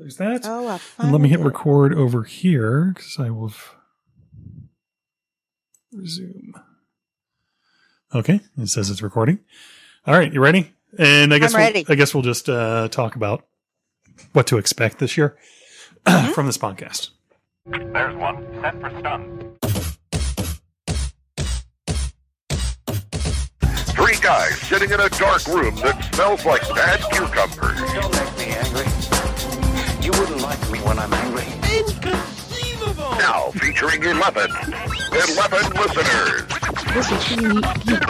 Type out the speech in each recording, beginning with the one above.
there's that. Oh, I and let me hit it. record over here because I will f- resume. Okay, it says it's recording. All right, you ready? And I guess I'm we'll- I guess we'll just uh, talk about what to expect this year Mm-hmm. from this podcast. There's one. Set for stun. Three guys sitting in a dark room that smells like bad cucumbers. Don't make me angry. You wouldn't like me when I'm angry. Now featuring 11. 11 listeners. This is the unique geek.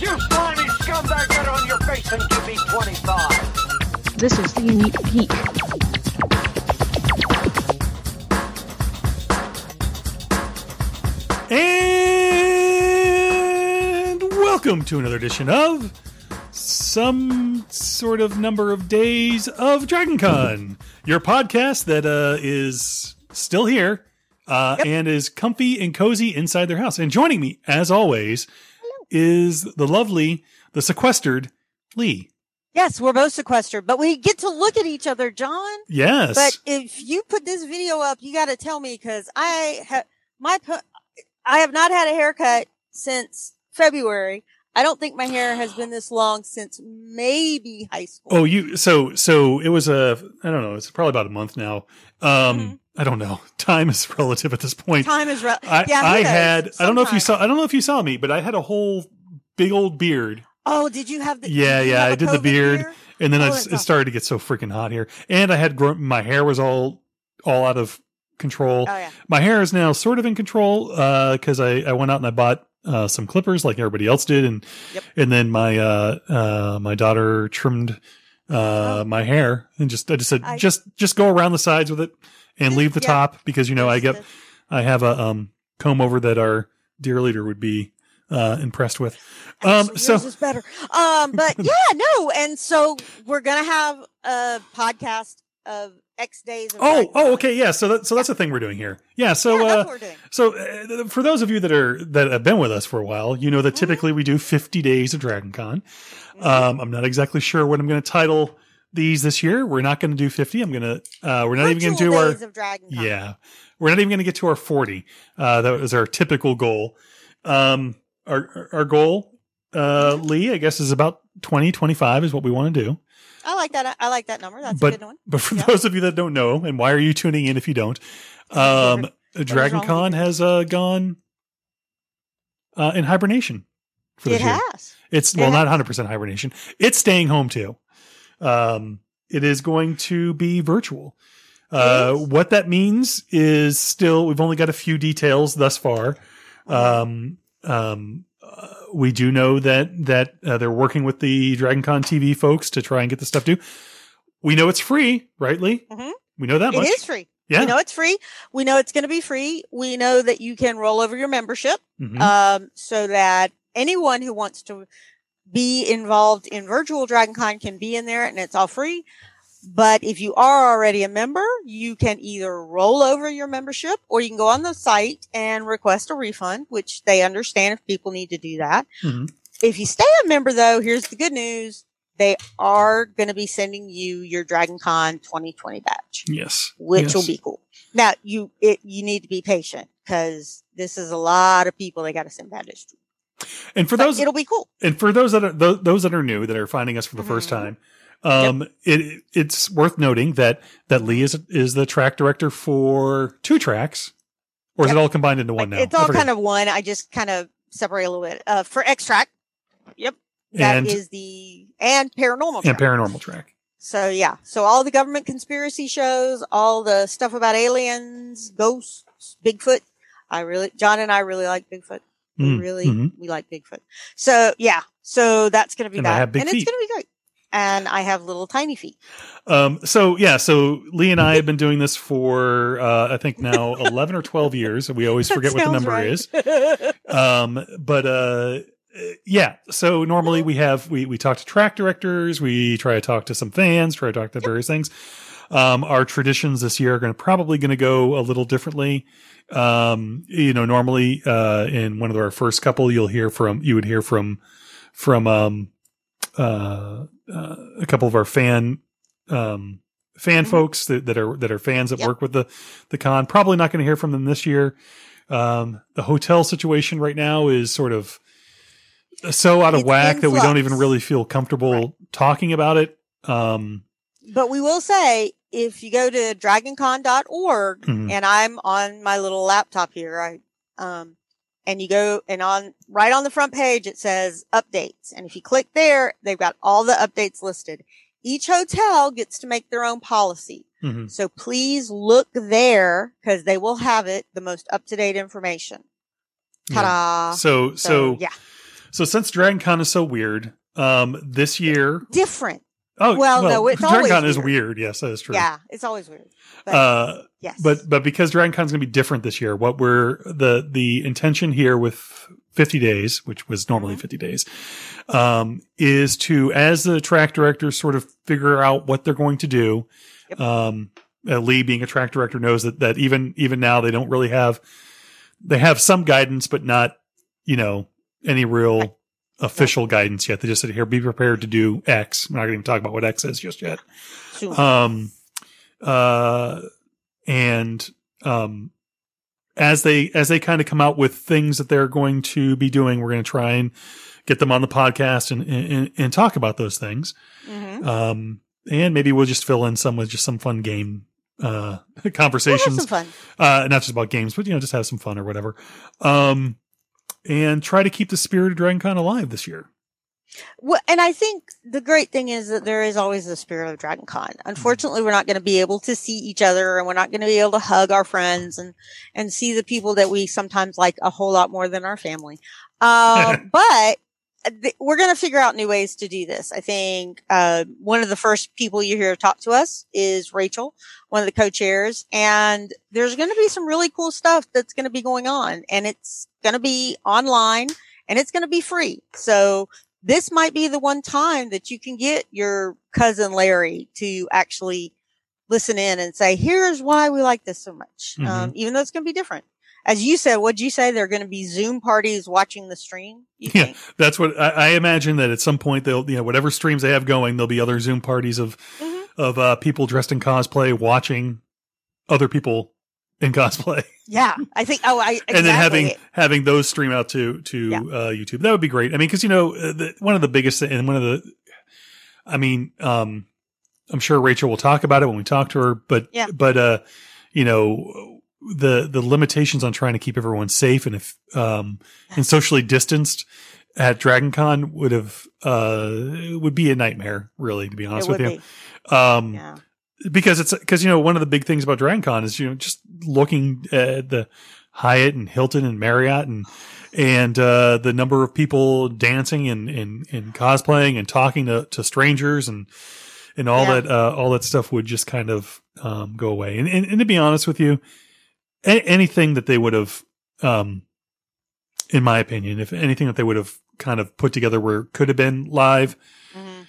You slimy scumbag, get on your face and give me 25. This is the unique geek. And welcome to another edition of some sort of number of days of DragonCon, your podcast that uh, is still here uh, and is comfy and cozy inside their house. And joining me, as always, is the lovely, the sequestered Leigh. Yes, we're both sequestered, but we get to look at each other, Jon. Yes. But if you put this video up, you got to tell me because I have my I have not had a haircut since February. I don't think my hair has been this long since maybe high school. Oh, you so so it was a I don't know, it's probably about a month now. Um I don't know. Time is relative at this point. Mm-hmm. Time is re- I, yeah. I had I don't know if you saw I don't know if you saw me, but I had a whole big old beard. Oh, did you have the? Yeah, yeah, I did the beard. beard? And then Oh, I it awesome. started to get so freaking hot here. And I had grown my hair was all all out of control. Oh yeah. My hair is now sort of in control uh cuz I I went out and I bought uh, some clippers like everybody else did and Yep. and then my uh uh my daughter trimmed uh Oh. my hair and just I just said I- just just go around the sides with it and leave the Yeah. top because you know I get I have a um comb over that our dear leader would be uh impressed with. Um Actually, so is better. Um, but yeah, no, and so we're gonna have a podcast of X days. Of Oh, oh okay, yeah, so that so that's the thing we're doing here. Yeah, so yeah, uh what we're doing. So, uh, for those of you that are that have been with us for a while, you know that Mm-hmm. typically we do 50 days of Dragon Con. Um, I'm not exactly sure what I'm going to title these this year. We're not going to do 50. I'm going to uh, we're not even going to do Virtual our of Dragon Con. yeah. We're not even going to get to our 40. Uh, that was our typical goal. Um, our our goal, uh, Mm-hmm. Leigh, I guess is about 20, 25 is what we want to do. I like that. I like that number. That's a but good one. but for Yeah. those of you that don't know, and why are you tuning in if you don't? Um, Dragon Con has uh, gone uh, in hibernation for It this year. has. It's well, has. not 100 percent hibernation. It's staying home too. Um, it is going to be virtual. Uh, what that means is still we've only got a few details thus far. Um, um, uh, we do know that that uh, they're working with the DragonCon TV folks to try and get the stuff due. We know it's free, rightly. Leigh? Mhm. We know that It much. is free. Yeah. We know it's free. We know it's going to be free. We know that you can roll over your membership, Mhm. um, so that anyone who wants to be involved in virtual DragonCon can be in there and it's all free. But if you are already a member, you can either roll over your membership or you can go on the site and request a refund, which they understand if people need to do that. Mhm. If you stay a member though, here's the good news. They are going to be sending you your Dragon Con 2020 badge Yes. which Yes. will be cool. Now you it you need to be patient because this is a lot of people they got to send badges to. And for But those it'll be cool. and for those that are those, those that are new that are finding us for the first Mhm. time um it it's worth noting that that Leigh is is the track director for two tracks or is Yep. it all combined into one now It's all kind of one. I just kind of separate a little bit. Uh, for X Track, yep, that is and the and paranormal. track. and paranormal track so yeah, so all the government conspiracy shows, all the stuff about aliens, ghosts, Bigfoot. I really, Jon and I really like Bigfoot. We Mm, really, mhm. we like Bigfoot. So yeah, so that's going to be And that, and feet. it's going to be great. And I have little tiny feet. um so yeah so Leigh and i have been doing this for uh i think now 11 or 12 years. We always forget what the number right. is. um but uh yeah so normally we have we we talk to track directors we try to talk to some fans try to talk to various things. Um our traditions this year are going to probably going to go a little differently. Um you know normally uh in one of our first couple you'll hear from you would hear from from um uh, uh couple of our fan um, fan Mhm. folks that, that are that are fans that Yep. work with the the con. Probably not going to hear from them this year. Um, the hotel situation right now is sort of so out of It's whack that we don't even really feel comfortable Right. talking about it. Um, But we will say if you go to dragoncon.org Mhm. and I'm on my little laptop here, I um and you go and on right on the front page it says updates. And if you click there, they've got all the updates listed. Each hotel gets to make their own policy. mhm. So please look there because they will have it the most up to date information. Ta-da! So so yeah, so since Dragon Con is so weird, um, this year. different. Oh Well, no, it's Dragon always Con is weird. weird. Yes, that is true. Yeah, it's always weird. But Uh, yes, but but because Dragon Con is going to be different this year, what we're the the intention here with 50 days, which was normally Mhm. 50 days, um, is to as the track directors sort of figure out what they're going to do. Yep. Um, uh, Leigh, being a track director, knows that that even even now they don't really have they have some guidance, but not you know any real. Official guidance yet. They just said, "Here, be prepared to do X." We're not going to even talk about what X is just yet soon. um uh and um as they as they kind of come out with things that they're going to be doing we're going to try and get them on the podcast and and, and talk about those things Mhm. um and maybe we'll just fill in some with just some fun game uh conversations fun. uh not just about games but you know just have some fun or whatever um and try to keep the spirit of dragon con alive this year Well, and I think the great thing is that there is always the spirit of Dragon Con. Unfortunately, we're not going to be able to see each other and we're not going to be able to hug our friends and, and see the people that we sometimes like a whole lot more than our family. Um, but th- we're going to figure out new ways to do this. I think, uh, one of the first people you hear talk to us is Rachel, one of the co-chairs, and there's going to be some really cool stuff that's going to be going on and it's going to be online and it's going to be free. So this might be the one time that you can get your cousin Larry to actually listen in and say, here's why we like this so much. Um, even though it's going to be different. As you said, what'd you say? There are going to be Zoom parties watching the stream. You Yeah. think? That's what I, I imagine that at some point they'll, you know, whatever streams they have going, there'll be other Zoom parties of, Mhm. of, uh, people dressed in cosplay watching other people in cosplay Yeah. I think, oh, I, and then having, having those stream out to, to, Yeah. uh, YouTube. That would be great. I mean, cause you know, uh, the, one of the biggest and one of the, I mean, um, I'm sure Rachel will talk about it when we talk to her, but, Yeah. but, uh, you know, the, the limitations on trying to keep everyone safe and if, um, and socially distanced at Dragon Con would have, uh, would be a nightmare, really, to be honest with you. be. Um, Yeah. because it's because you know one of the big things about Dragon Con is you know just looking at the Hyatt and Hilton and Marriott and and uh, the number of people dancing and, and and cosplaying and talking to, to strangers and and all Yeah. that uh, all that stuff would just kind of um, go away. And, and and to be honest with you, a- anything that they would have, um, in my opinion, if anything that they would have kind of put together where it could have been live Mhm.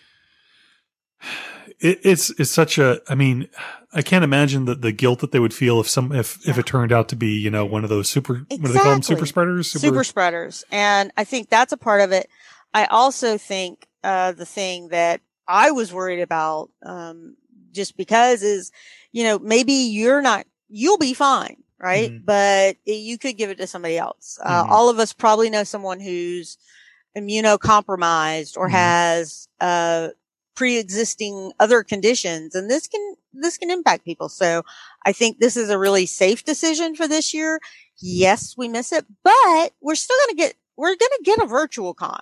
it, it's it's such a I mean I can't imagine the, the guilt that they would feel if some if if it turned out to be you know one of those super what do they call them super Exactly. spreaders super spreaders. And I think that's a part of it. I also think, uh, the thing that I was worried about, um, just because is, you know, maybe you're not, you'll be fine. Right. Mhm. But you could give it to somebody else. Uh, Mhm. all of us probably know someone who's immunocompromised or Mhm. has, uh, pre-existing other conditions and this can, this can impact people. So I think this is a really safe decision for this year. Yes, we miss it, but we're still going to get, we're going to get a virtual con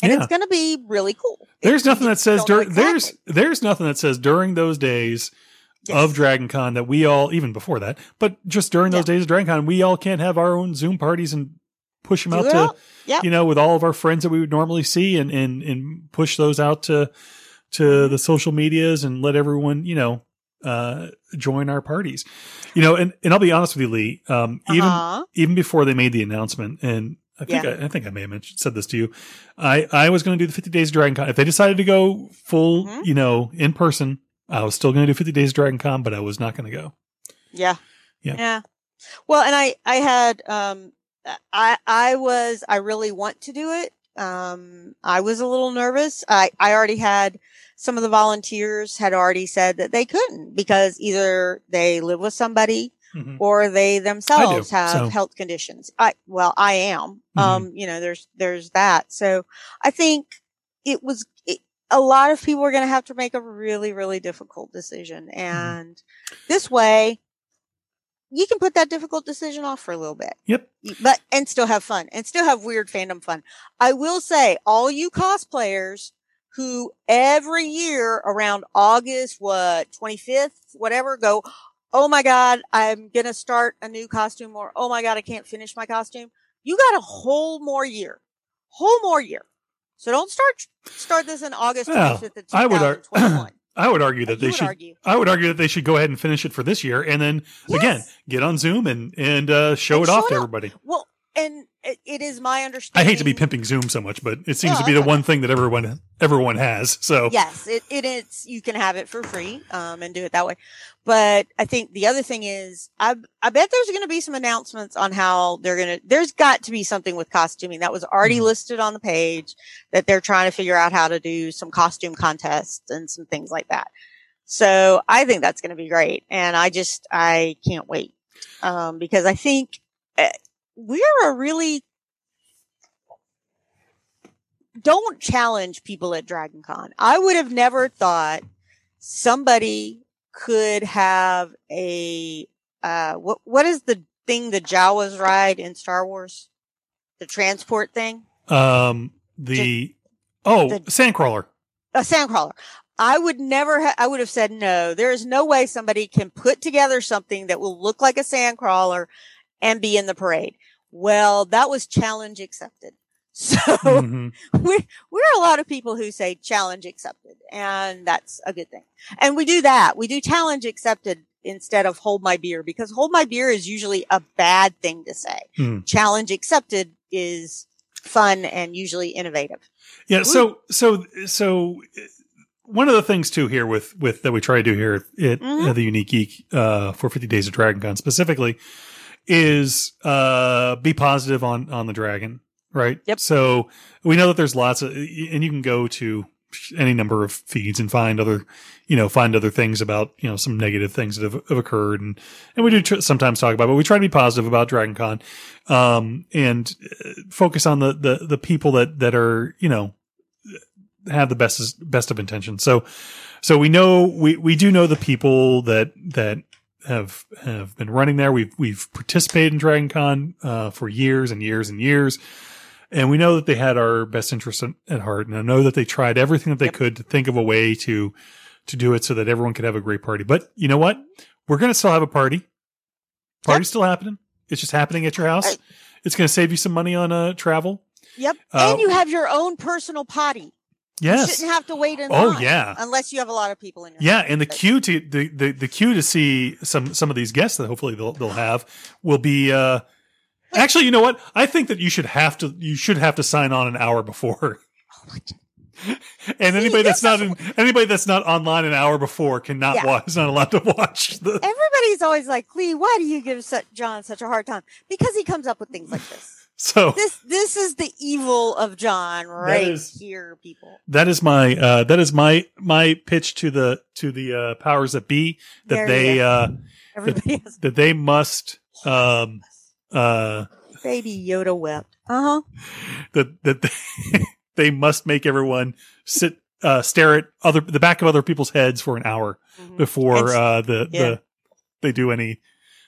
and Yeah. it's going to be really cool. There's nothing that says dur- there's there's nothing that says during those days Yes. of Dragon Con that we all even before that, but just during those Yeah. days of Dragon Con, we all can't have our own Zoom parties and push them Do out to all. Yep. you know with all of our friends that we would normally see and and and push those out to to the social medias and let everyone you know uh join our parties you know and and i'll be honest with you Leigh um even Uh-huh. even before they made the announcement and i think Yeah. I, I think i may have mentioned said this to you i i was going to do the 50 days of dragon con if they decided to go full Mhm. you know in person i was still going to do 50 days of dragon con but i was not going to go Yeah. Yeah. Yeah. Well, and I, I had, um, I, I was, I really want to do it. Um, I was a little nervous. I, I already had some of the volunteers had already said that they couldn't because either they live with somebody Mhm. or they themselves have so- health conditions. I, well, I am. Mhm. Um, you know, there's, there's that. So I think it was, it, a lot of people are going to have to make a really, really difficult decision. Mm-hmm. And this way you can put that difficult decision off for a little bit Yep. But and still have fun and still have weird fandom fun. I will say, all you cosplayers who every year around August, what, 25th, whatever, go, oh my God, I'm going to start a new costume or, oh my God, I can't finish my costume. You got a whole more year, whole more year. So don't start, start this in August Well, 25th of I would ar- I would argue that they should. argue. I would argue that they should go ahead and finish it for this year, and then Yes. again get on Zoom and and uh, show And it show off it to everybody. Well, and it, it is my understanding. I hate to be pimping Zoom so much, but it seems No, to be the that's one thing that everyone everyone has. So yes, it, it is. You can have it for free, um, and do it that way. But I think the other thing is, I, I bet there's going to be some announcements on how they're going to, there's got to be something with costuming that was already Mhm. listed on the page that they're trying to figure out how to do some costume contests and some things like that. So I think that's going to be great. And I just, I can't wait. Um, because I think uh, we're a really don't challenge people at Dragon Con. I would have never thought somebody could have a uh what what is the thing the Jawas ride in Star Wars? The transport thing? um, the oh the- Sandcrawler. A sandcrawler. I would never ha- I would have said no. There is no way somebody can put together something that will look like a sandcrawler and be in the parade. Well, that was challenge accepted. So Mhm. we're, we're a lot of people who say challenge accepted and that's a good thing. And we do that. We do challenge accepted instead of hold my beer because hold my beer is usually a bad thing to say. Hmm. Challenge accepted is fun and usually innovative. Yeah. So so so uh, one of the things too here with with that we try to do here at Mhm. uh, the Unique Geek uh, for Fifty Days of Dragon Con specifically is uh, be positive on on the dragon, right? Yep. So we know that there's lots of, and you can go to any number of feeds and find other, you know, find other things about, you know, some negative things that have, have occurred. And, and we do tr- sometimes talk about, it, but we try to be positive about Dragon Con, um, and uh, focus on the, the, the people that, that are, you know, have the best, best of intentions. So, so we know, we, we do know the people that, that have, have been running there. We've, we've participated in Dragon Con, uh, for years and years and years. And we know that they had our best interest in, at heart. And I know that they tried everything that they Yep. could to think of a way to, to do it so that everyone could have a great party. But you know what? We're going to still have a party. Party's still happening. It's just happening at your house. Right. It's going to save you some money on, uh, travel. Yep. Uh, and you have your own personal potty. You Yes. shouldn't have to wait in Oh, line yeah. Unless you have a lot of people in your Yeah, house. and the queue to the, the the queue to see some some of these guests that hopefully they'll they'll have will be uh actually you know what I think that you should have to you should have to sign on an hour before. And anybody that's not in, anybody that's not online an hour before cannot Yeah. watch is not allowed to watch the Everybody's always like, Leigh, why do you give such, Jon such a hard time? Because he comes up with things like this. So This this is the evil of Jon right is- here, people. that is my uh that is my my pitch to the to the uh powers that be that There they uh has that they must um uh baby Yoda wept. Uh huh. that that they, they must make everyone sit uh stare at other the back of other people's heads for an hour before Mm-hmm. And- uh the yeah. the they do any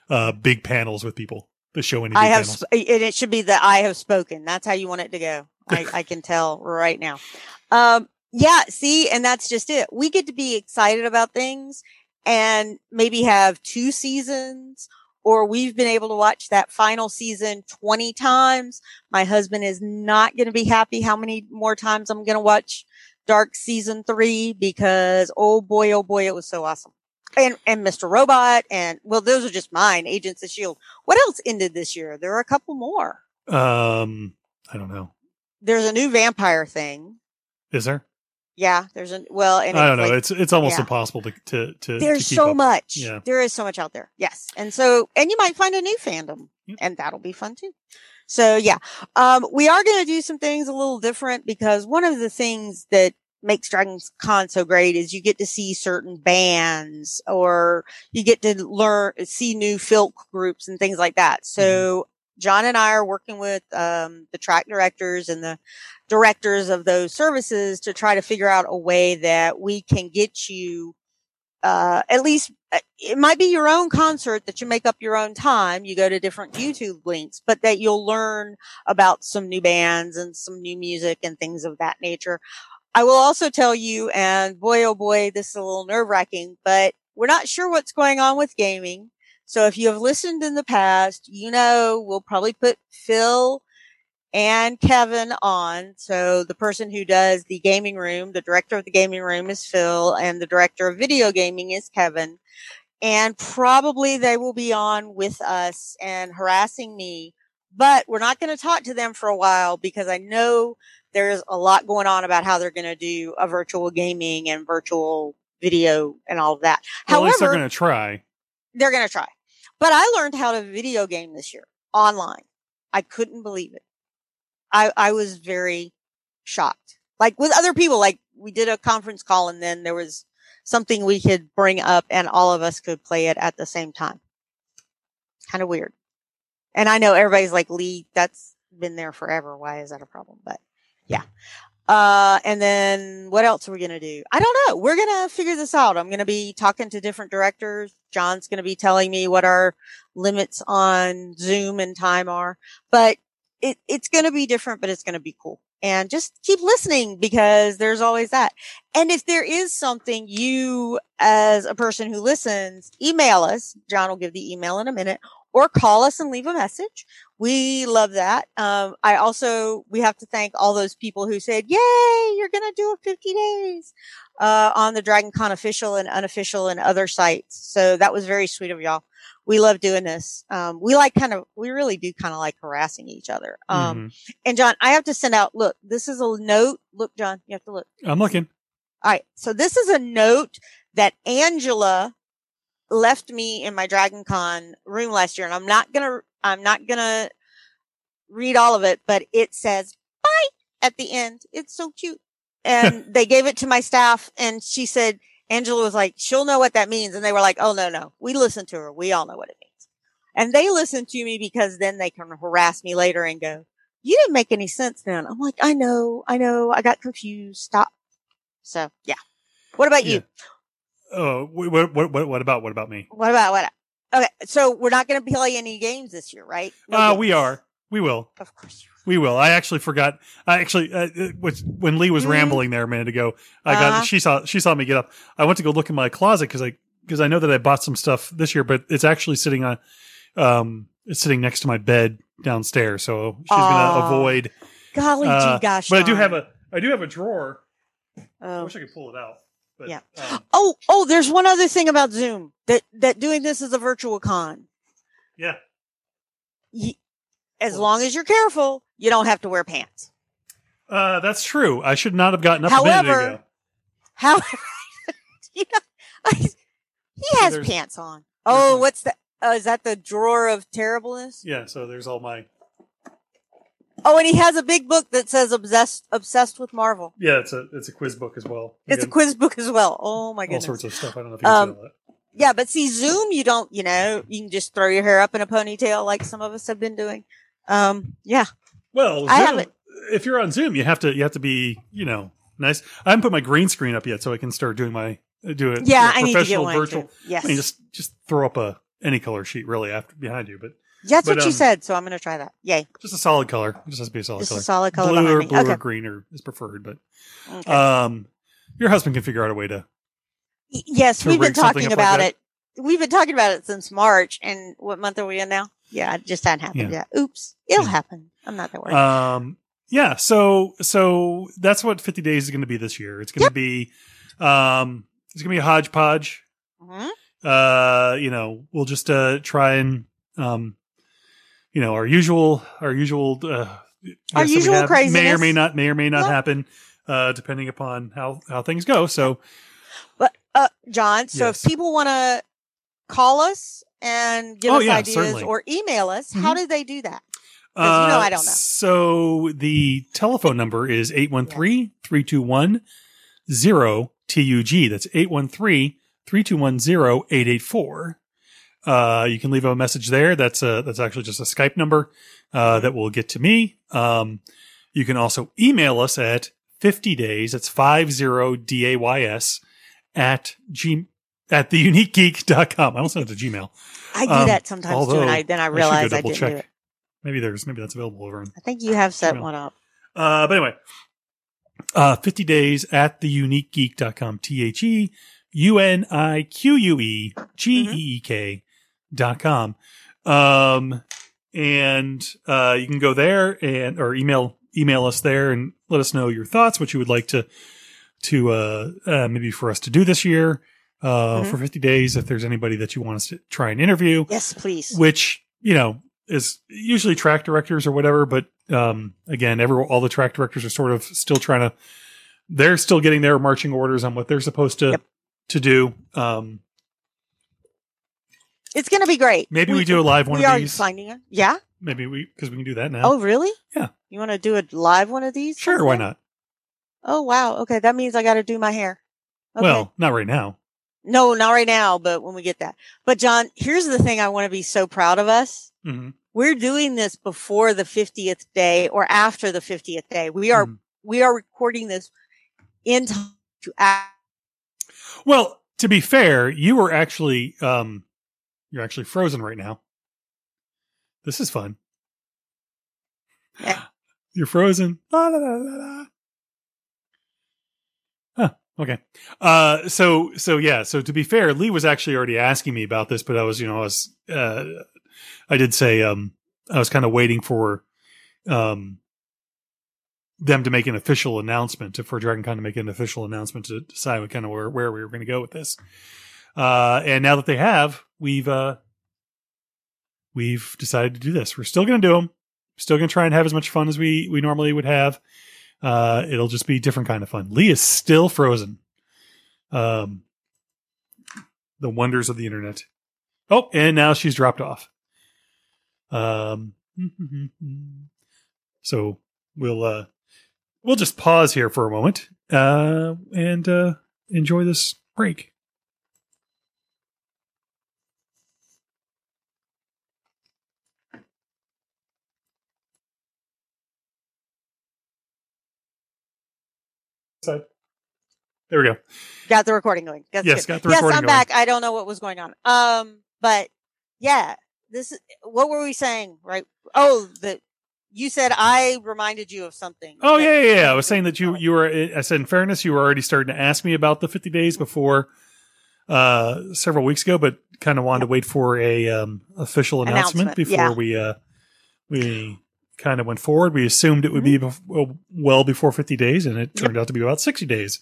uh big panels with people to show any I have, sp- and it should be that I have spoken. That's how you want it to go. I, I can tell right now. Um, yeah, see, and that's just it. We get to be excited about things and maybe have two seasons or we've been able to watch that final season 20 times. My husband is not going to be happy how many more times I'm going to watch Dark season three because oh boy, oh boy, it was so awesome. And, and Mr. Robot and well, those are just mine, Agents of S.H.I.E.L.D. What else ended this year? There are a couple more. Um I don't know. There's a new vampire thing. Is there? Yeah, there's a well, and I don't know. like- it's it's almost yeah. impossible to to to there's to keep so up. much. Yeah. There is so much out there. Yes, and so and you might find a new fandom, Yep. and that'll be fun too. So yeah, um, we are going to do some things a little different because one of the things that makes Dragon Con so great is you get to see certain bands or you get to learn, see new filk groups and things like that. So Jon and I are working with, um, the track directors and the directors of those services to try to figure out a way that we can get you, uh, at least uh, it might be your own concert that you make up your own time. You go to different YouTube links, but that you'll learn about some new bands and some new music and things of that nature. I will also tell you, and boy, oh boy, this is a little nerve wracking, but we're not sure what's going on with gaming. So if you have listened in the past, you know, we'll probably put Phil and Kevin on. So the person who does the gaming room, the director of the gaming room is Phil and the director of video gaming is Kevin. And probably they will be on with us and harassing me, but we're not going to talk to them for a while because I know there's a lot going on about how they're going to do a virtual gaming and virtual video and all of that. Well, at least they're going to try. they're going to try. But I learned how to video game this year online. I couldn't believe it. I, I was very shocked. Like with other people, like we did a conference call and then there was something we could bring up and all of us could play it at the same time. Kind of weird. And I know everybody's like, Leigh, that's been there forever. Why is that a problem? But yeah. Uh, and then what else are we going to do? I don't know. We're going to figure this out. I'm going to be talking to different directors. Jon's going to be telling me what our limits on Zoom and time are, but it, it's going to be different, but it's going to be cool. And just keep listening because there's always that. And if there is something you, as a person who listens, email us. Jon will give the email in a minute or call us and leave a message. We love that. Um, I also, we have to thank all those people who said, yay, you're going to do a 50 days, uh, on the Dragon Con official and unofficial and other sites. So that was very sweet of y'all. We love doing this. Um, we like kind of, we really do kind of like harassing each other. Um, Mhm. and Jon, I have to send out, look, this is a note. Look, Jon, you have to look. I'm looking. All right. So this is a note that Angela left me in my Dragon Con room last year. And I'm not to, I'm not to read all of it, but it says bye at the end. It's so cute. And they gave it to my staff and she said, Angela was like, she'll know what that means. And they were like, Oh no, no, we listened to her. We all know what it means. And they listen to me because then they can harass me later and go, you didn't make any sense then. I'm like, I know, I know. I got confused. Stop. So yeah. What about you? Oh, what, what, what, what about, what about me? What about what? Okay. So we're not going to play any games this year, right? No Uh, games. we are. We will. Of course. We will. I actually forgot. I actually, uh, when Leigh was Mhm. rambling there a minute ago, I got, Uh-huh. she saw, she saw me get up. I went to go look in my closet because I, because I know that I bought some stuff this year, but it's actually sitting on, um, it's sitting next to my bed downstairs. So she's going to avoid, Golly uh, gee gosh. but I do have a, I do have a drawer. I Oh. wish I could pull it out. But, Yeah. um, Oh, oh, there's one other thing about Zoom that, that doing this is a virtual con. yeah. Y- as Well- long as you're careful, you don't have to wear pants. Uh, that's true. I should not have gotten up a minute However, ago. However, you know, I, he has pants on. Oh, what's that? Oh, is that the drawer of terribleness? Yeah. So there's all my, Oh, and he has a big book that says obsessed, obsessed with Marvel. yeah, it's a, it's a quiz book as well. It's a quiz book as well. Oh my goodness, all sorts of stuff. I don't know if you Um, see that. Yeah, but see, Zoom, you don't, you know, you can just throw your hair up in a ponytail like some of us have been doing. Um, yeah. Well, I haven't- if you're on Zoom, you have to you have to be you know nice. I haven't put my green screen up yet, so I can start doing my do it. Yeah, you know, I need to get professional one virtual. too. Yes. I mean, just just throw up a any color sheet really after behind you, but That's but, what you um, said, so I'm going to try that. Yay. just a solid color. It just has to be a solid Just color. a solid color blue or blue Okay. or green or is preferred, but Okay. um, your husband can figure out a way to. Y- yes, to we've been talking up like about it. We've been talking about it since March. And what month are we in now? Yeah, it just hadn't happened Yeah. yet. Oops. It'll Yeah. happen. I'm not that worried. Um, yeah. So so that's what 50 days is going to be this year. It's going to be um, it's going to be a hodgepodge. Mhm. uh you know we'll just uh try and um you know our usual our usual uh Our guests that we usual have may or may not may or may not Yeah. happen uh depending upon how how things go so But, uh, Jon, so Yes. if people want to call us and give Oh, us yeah, ideas certainly. or email us, how do they do that? 'Cause you know I don't know. So the telephone number is 813-321-0TUG. That's 813-321-0884. Uh, you can leave a message there. That's a, that's actually just a Skype number, uh, that will get to me. Um, you can also email us at 50 days. That's 50 D-A-Y-S at G, at theuniquegeek.com. I sent it to Gmail. I do Um, that sometimes too, and I then I realize go I, didn't check. do it. Maybe there's, maybe that's available over in I think you have set Gmail. one up. Uh, but anyway, uh, 50 days at theuniquegeek.com. T H E U N I Q U E G E E K dot com. Um, and, uh, you can go there and, or email, email us there and let us know your thoughts, what you would like to, to, uh, uh maybe for us to do this year, uh, Mhm. for 50 days. If there's anybody that you want us to try and interview Yes, please. which you know is usually track directors or whatever but um again every all the track directors are sort of still trying to they're still getting their marching orders on what they're supposed to Yep. to do um It's going to be great. maybe we, do a live one we of are these finding it. Yeah. maybe we because we can do that now Oh, really? Yeah. You want to do a live one of these? sure why not Oh, wow. Okay, that means I got to do my hair. Okay. well not right now no, not right now, but when we get that. But Jon, here's the thing: I want to be so proud of us. hmm We're doing this before the 50th day or after the 50th day. We are Mhm. we are recording this in time to act. well to be fair you were actually um you're actually frozen right now this is fun Yeah. You're frozen. La, la, la, la, la. Huh. Okay. Uh, so, so yeah. So to be fair, Leigh was actually already asking me about this, but I was, you know, I was, uh, I did say, um, I was kind of waiting for, um, them to make an official announcement to, for DragonCon to make an official announcement to decide what kind of where, where we were going to go with this. Uh, and now that they have, we've, uh, we've decided to do this. We're still going to do them still gonna try and have as much fun as we we normally would have. Uh, it'll just be different kind of fun. Leigh is still frozen. Um, the wonders of the internet. Oh, and now she's dropped off. Um, so we'll uh we'll just pause here for a moment uh and uh enjoy this break. Side. There we go. Got the recording going. That's Yes, good. got the yes, recording I'm going. back. I don't know what was going on. Um, but yeah, this is what were we saying, right? Oh, the you said I reminded you of something. Oh yeah, yeah, yeah. I was saying that you you were. I said in fairness, you were already starting to ask me about the 50 days before uh several weeks ago, but kind of wanted to wait for a um official announcement, Announcement, before yeah. we uh we kind of went forward. We assumed it would be bef- well- before 50 days, and it turned out to be about 60 days.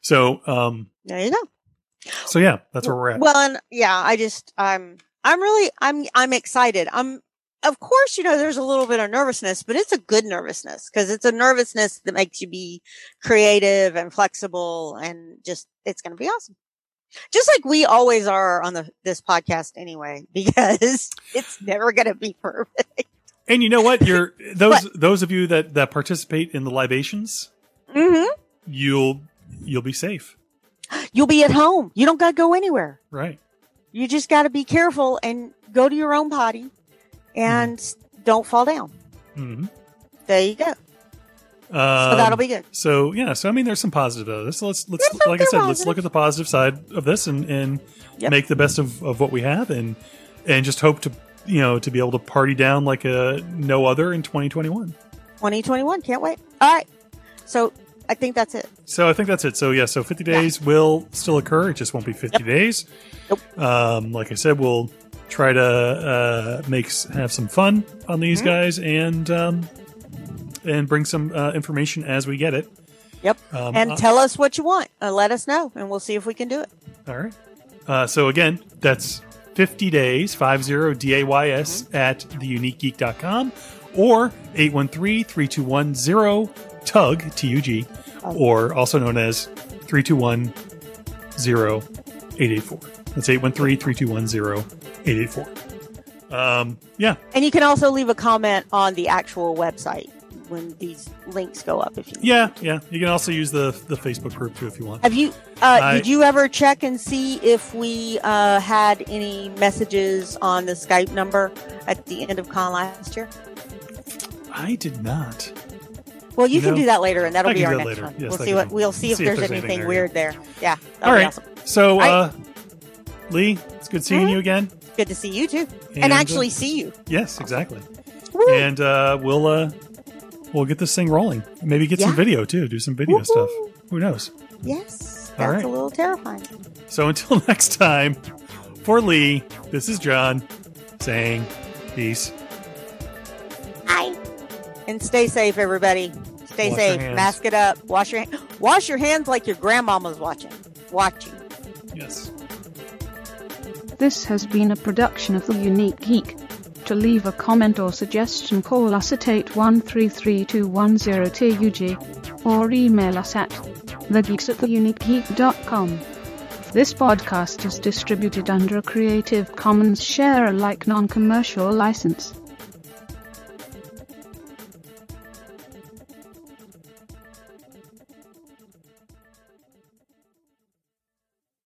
So um There you go. so yeah, that's where we're at. Well, and yeah, I just I'm I'm really I'm I'm excited. I'm of course, you know, there's a little bit of nervousness, but it's a good nervousness because it's a nervousness that makes you be creative and flexible and just it's going to be awesome. Just like we always are on the this podcast anyway, because it's never going to be perfect. And you know what? You're those those of you that that participate in the libations, hmm you'll you'll be safe, You'll be at home. You don't got to go anywhere. right? You just got to be careful and go to your own potty and don't fall down. hmm There you go. Um, So that'll be good. So yeah, so I mean, there's some positive of this. So let's let's There's like I said, something let's look at the positive side of this and and Yep. make the best of, of what we have and and just hope to you know to be able to party down like a no other in 2021. 2021. Can't wait. All right. So I think that's it. So I think that's it. So yeah, so 50 days will still occur. It just won't be 50 days. Nope. Um, like I said, we'll try to uh, make have some fun on these Mm-hmm. guys and um, and bring some uh, information as we get it. Yep. Um, and uh, tell us what you want. Uh, let us know, and we'll see if we can do it. All right. Uh, so again, that's 50 days, 50 D-A-Y-S at theuniquegeek.com or 813-321-0-TUG, T-U-G, or also known as 321-0884. That's 813-321-0884. Um, yeah, And you can also leave a comment on the actual website when these links go up. If you yeah, yeah. You can also use the the Facebook group too if you want. have you uh, I- did you ever check and see if we uh, had any messages on the Skype number at the end of con last year? I did not. Well, you You can know, do that later, and that'll I be our that next later. one. Yes, we'll see what we'll see if see if there's there's anything, anything there, weird there. Yeah, All be awesome. So, right. uh, Leigh, it's good seeing you again. Good to see you too, and, And, uh, actually see you. Yes, exactly. Woo. And uh, we'll uh, we'll get this thing rolling. Maybe get some video too. Do some video Woohoo. stuff. Who knows? Yes, All that's right. a little terrifying. So until next time, for Leigh, this is Jon saying peace. Hi. And stay safe, everybody. Stay Wash safe. Mask it up. Wash your wash your hands like your grandmama's watching. Watching. Yes. This has been a production of The Unique Geek. To leave a comment or suggestion, call us at 8133210TUG or email us at thegeeks at theuniquegeek.com. This podcast is distributed under a Creative Commons Share Alike non commercial license.